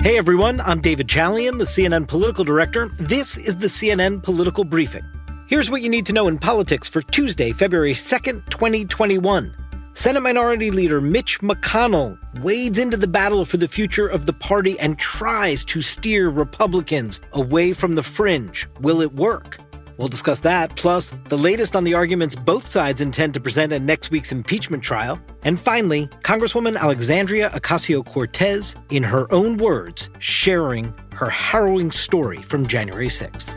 Hey everyone, I'm David Chalian, the CNN political director. This is the CNN Political Briefing. Here's what you need to know in politics for Tuesday, February 2nd, 2021. Senate Minority Leader Mitch McConnell wades into the battle for the future of the party and tries to steer Republicans away from the fringe. Will it work? We'll discuss that, plus the latest on the arguments both sides intend to present at next week's impeachment trial. And finally, Congresswoman Alexandria Ocasio Cortez, in her own words, sharing her harrowing story from January 6th.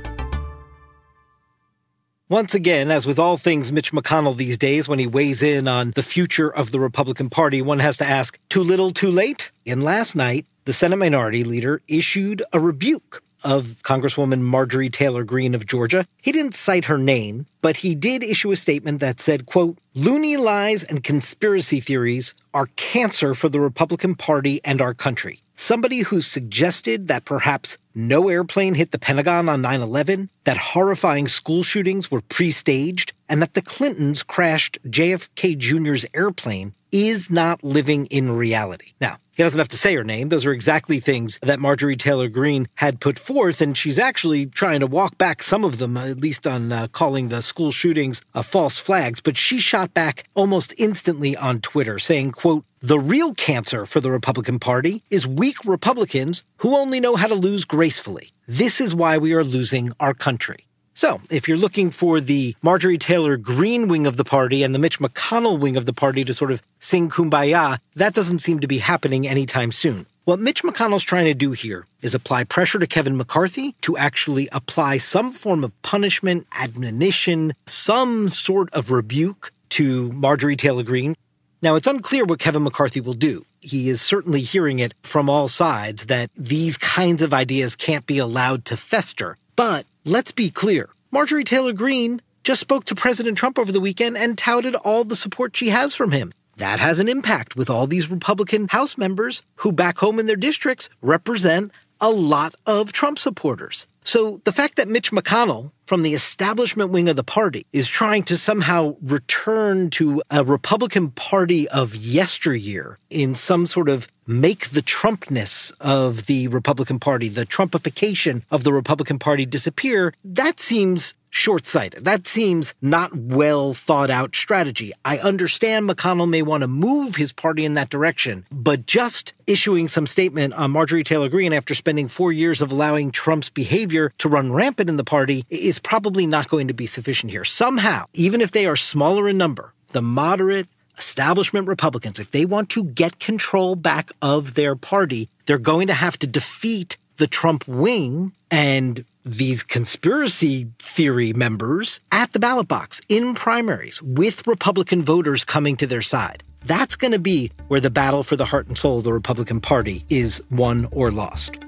Once again, as with all things Mitch McConnell these days, when he weighs in on the future of the Republican Party, one has to ask, too little, too late? And last night, the Senate Minority Leader issued a rebuke of Congresswoman Marjorie Taylor Greene of Georgia. He didn't cite her name, but he did issue a statement that said, quote, loony lies and conspiracy theories are cancer for the Republican Party and our country. Somebody who suggested that perhaps no airplane hit the Pentagon on 9 11, that horrifying school shootings were pre staged, and that the Clintons crashed JFK Jr.'s airplane is not living in reality. Now, he doesn't have to say her name. Those are exactly things that Marjorie Taylor Greene had put forth, and she's actually trying to walk back some of them, at least on uh, calling the school shootings uh, false flags. But she shot back almost instantly on Twitter, saying, quote, the real cancer for the Republican Party is weak Republicans who only know how to lose gracefully. This is why we are losing our country. So, if you're looking for the Marjorie Taylor Greene wing of the party and the Mitch McConnell wing of the party to sort of sing kumbaya, that doesn't seem to be happening anytime soon. What Mitch McConnell's trying to do here is apply pressure to Kevin McCarthy to actually apply some form of punishment, admonition, some sort of rebuke to Marjorie Taylor Greene. Now, it's unclear what Kevin McCarthy will do. He is certainly hearing it from all sides that these kinds of ideas can't be allowed to fester. But Let's be clear. Marjorie Taylor Greene just spoke to President Trump over the weekend and touted all the support she has from him. That has an impact with all these Republican House members who back home in their districts represent a lot of Trump supporters. So the fact that Mitch McConnell from the establishment wing of the party is trying to somehow return to a Republican Party of yesteryear in some sort of make the Trumpness of the Republican Party, the Trumpification of the Republican Party disappear, that seems short sighted. That seems not well thought out strategy. I understand McConnell may want to move his party in that direction, but just issuing some statement on Marjorie Taylor Greene after spending four years of allowing Trump's behavior to run rampant in the party is probably not going to be sufficient here. Somehow, even if they are smaller in number, the moderate, establishment Republicans, if they want to get control back of their party, they're going to have to defeat the Trump wing and these conspiracy theory members at the ballot box in primaries with Republican voters coming to their side. That's going to be where the battle for the heart and soul of the Republican Party is won or lost.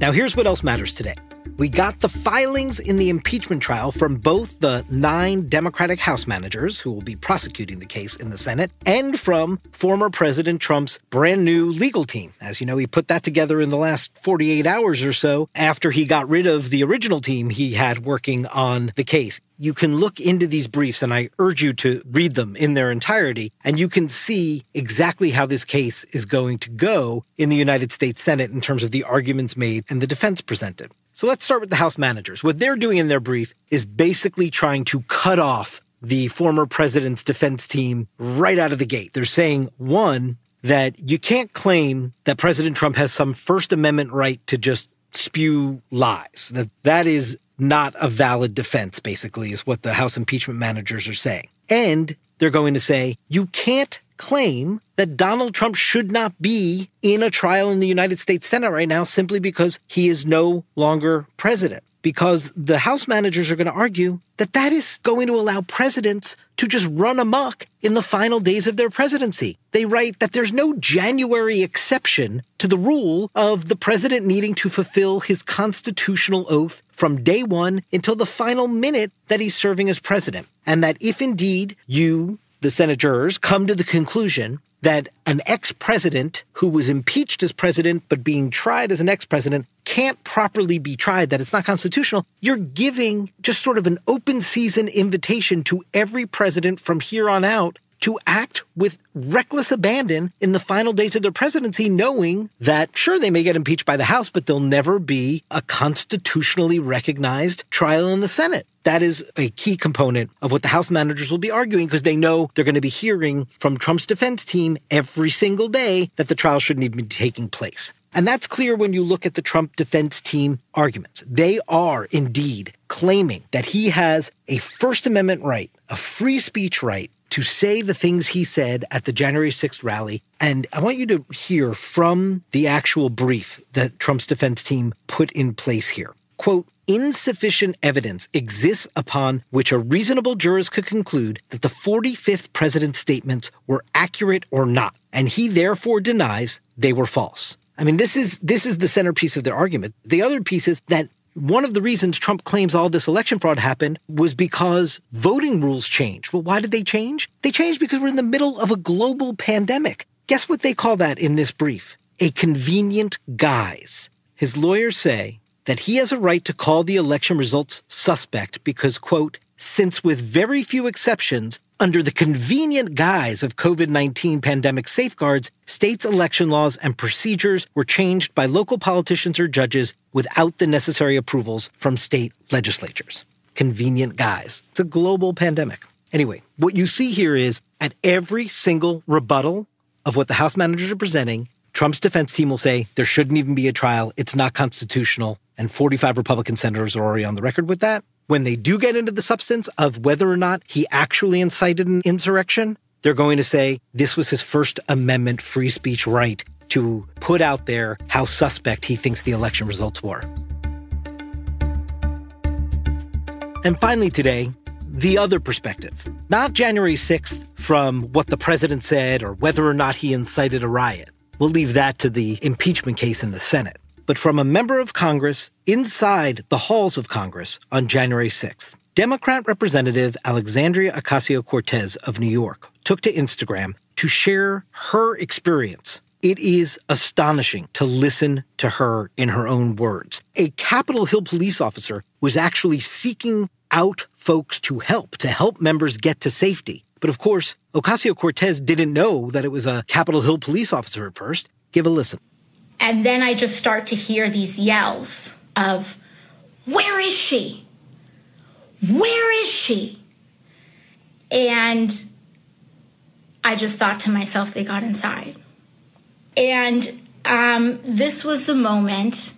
Now, here's what else matters today we got the filings in the impeachment trial from both the nine Democratic House managers who will be prosecuting the case in the Senate and from former President Trump's brand new legal team. As you know, he put that together in the last 48 hours or so after he got rid of the original team he had working on the case you can look into these briefs and I urge you to read them in their entirety and you can see exactly how this case is going to go in the United States Senate in terms of the arguments made and the defense presented. So let's start with the House managers. What they're doing in their brief is basically trying to cut off the former president's defense team right out of the gate. They're saying, one, that you can't claim that President Trump has some First Amendment right to just spew lies. That that is not a valid defense, basically, is what the House impeachment managers are saying. And they're going to say, you can't claim that Donald Trump should not be in a trial in the United States Senate right now simply because he is no longer president. Because the House managers are going to argue that that is going to allow presidents to just run amok in the final days of their presidency. They write that there's no January exception to the rule of the president needing to fulfill his constitutional oath from day one until the final minute that he's serving as president. And that if indeed you, the Senate jurors come to the conclusion that an ex president who was impeached as president but being tried as an ex president can't properly be tried, that it's not constitutional, you're giving just sort of an open season invitation to every president from here on out to act with reckless abandon in the final days of their presidency, knowing that, sure, they may get impeached by the House, but there'll never be a constitutionally recognized trial in the Senate. That is a key component of what the House managers will be arguing because they know they're going to be hearing from Trump's defense team every single day that the trial shouldn't even be taking place. And that's clear when you look at the Trump defense team arguments. They are indeed claiming that he has a First Amendment right, a free speech right to say the things he said at the January 6th rally. And I want you to hear from the actual brief that Trump's defense team put in place here. Quote, insufficient evidence exists upon which a reasonable jurist could conclude that the 45th president's statements were accurate or not, and he therefore denies they were false. I mean, this is this is the centerpiece of their argument. The other piece is that one of the reasons Trump claims all this election fraud happened was because voting rules changed. Well, why did they change? They changed because we're in the middle of a global pandemic. Guess what they call that in this brief? A convenient guise. His lawyers say that he has a right to call the election results suspect because, quote, since with very few exceptions, under the convenient guise of COVID 19 pandemic safeguards, states' election laws and procedures were changed by local politicians or judges without the necessary approvals from state legislatures. Convenient guise. It's a global pandemic. Anyway, what you see here is at every single rebuttal of what the House managers are presenting, Trump's defense team will say there shouldn't even be a trial. It's not constitutional. And 45 Republican senators are already on the record with that. When they do get into the substance of whether or not he actually incited an insurrection, they're going to say this was his First Amendment free speech right to put out there how suspect he thinks the election results were. And finally, today, the other perspective. Not January 6th from what the president said or whether or not he incited a riot. We'll leave that to the impeachment case in the Senate but from a member of Congress inside the halls of Congress on January 6th. Democrat Representative Alexandria Ocasio Cortez of New York took to Instagram to share her experience. It is astonishing to listen to her in her own words. A Capitol Hill police officer was actually seeking out folks to help, to help members get to safety. But of course, Ocasio Cortez didn't know that it was a Capitol Hill police officer at first. Give a listen. And then I just start to hear these yells of, Where is she? Where is she? And I just thought to myself, they got inside. And um, this was the moment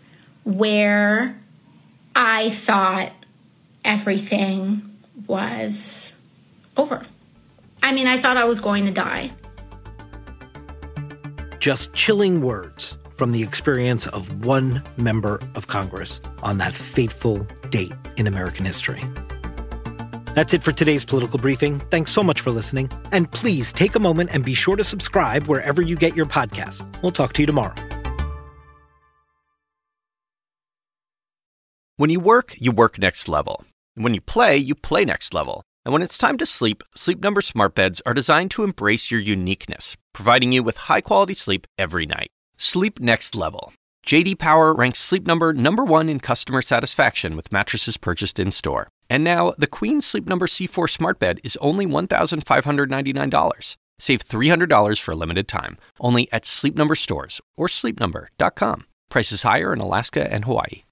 where I thought everything was over. I mean, I thought I was going to die. Just chilling words from the experience of one member of Congress on that fateful date in American history. That's it for today's political briefing. Thanks so much for listening. And please take a moment and be sure to subscribe wherever you get your podcasts. We'll talk to you tomorrow. When you work, you work next level. And when you play, you play next level. And when it's time to sleep, Sleep Number smart beds are designed to embrace your uniqueness, providing you with high-quality sleep every night. Sleep next level. JD Power ranks Sleep Number number 1 in customer satisfaction with mattresses purchased in-store. And now, the Queen Sleep Number C4 smart bed is only $1,599. Save $300 for a limited time, only at Sleep Number stores or sleepnumber.com. Prices higher in Alaska and Hawaii.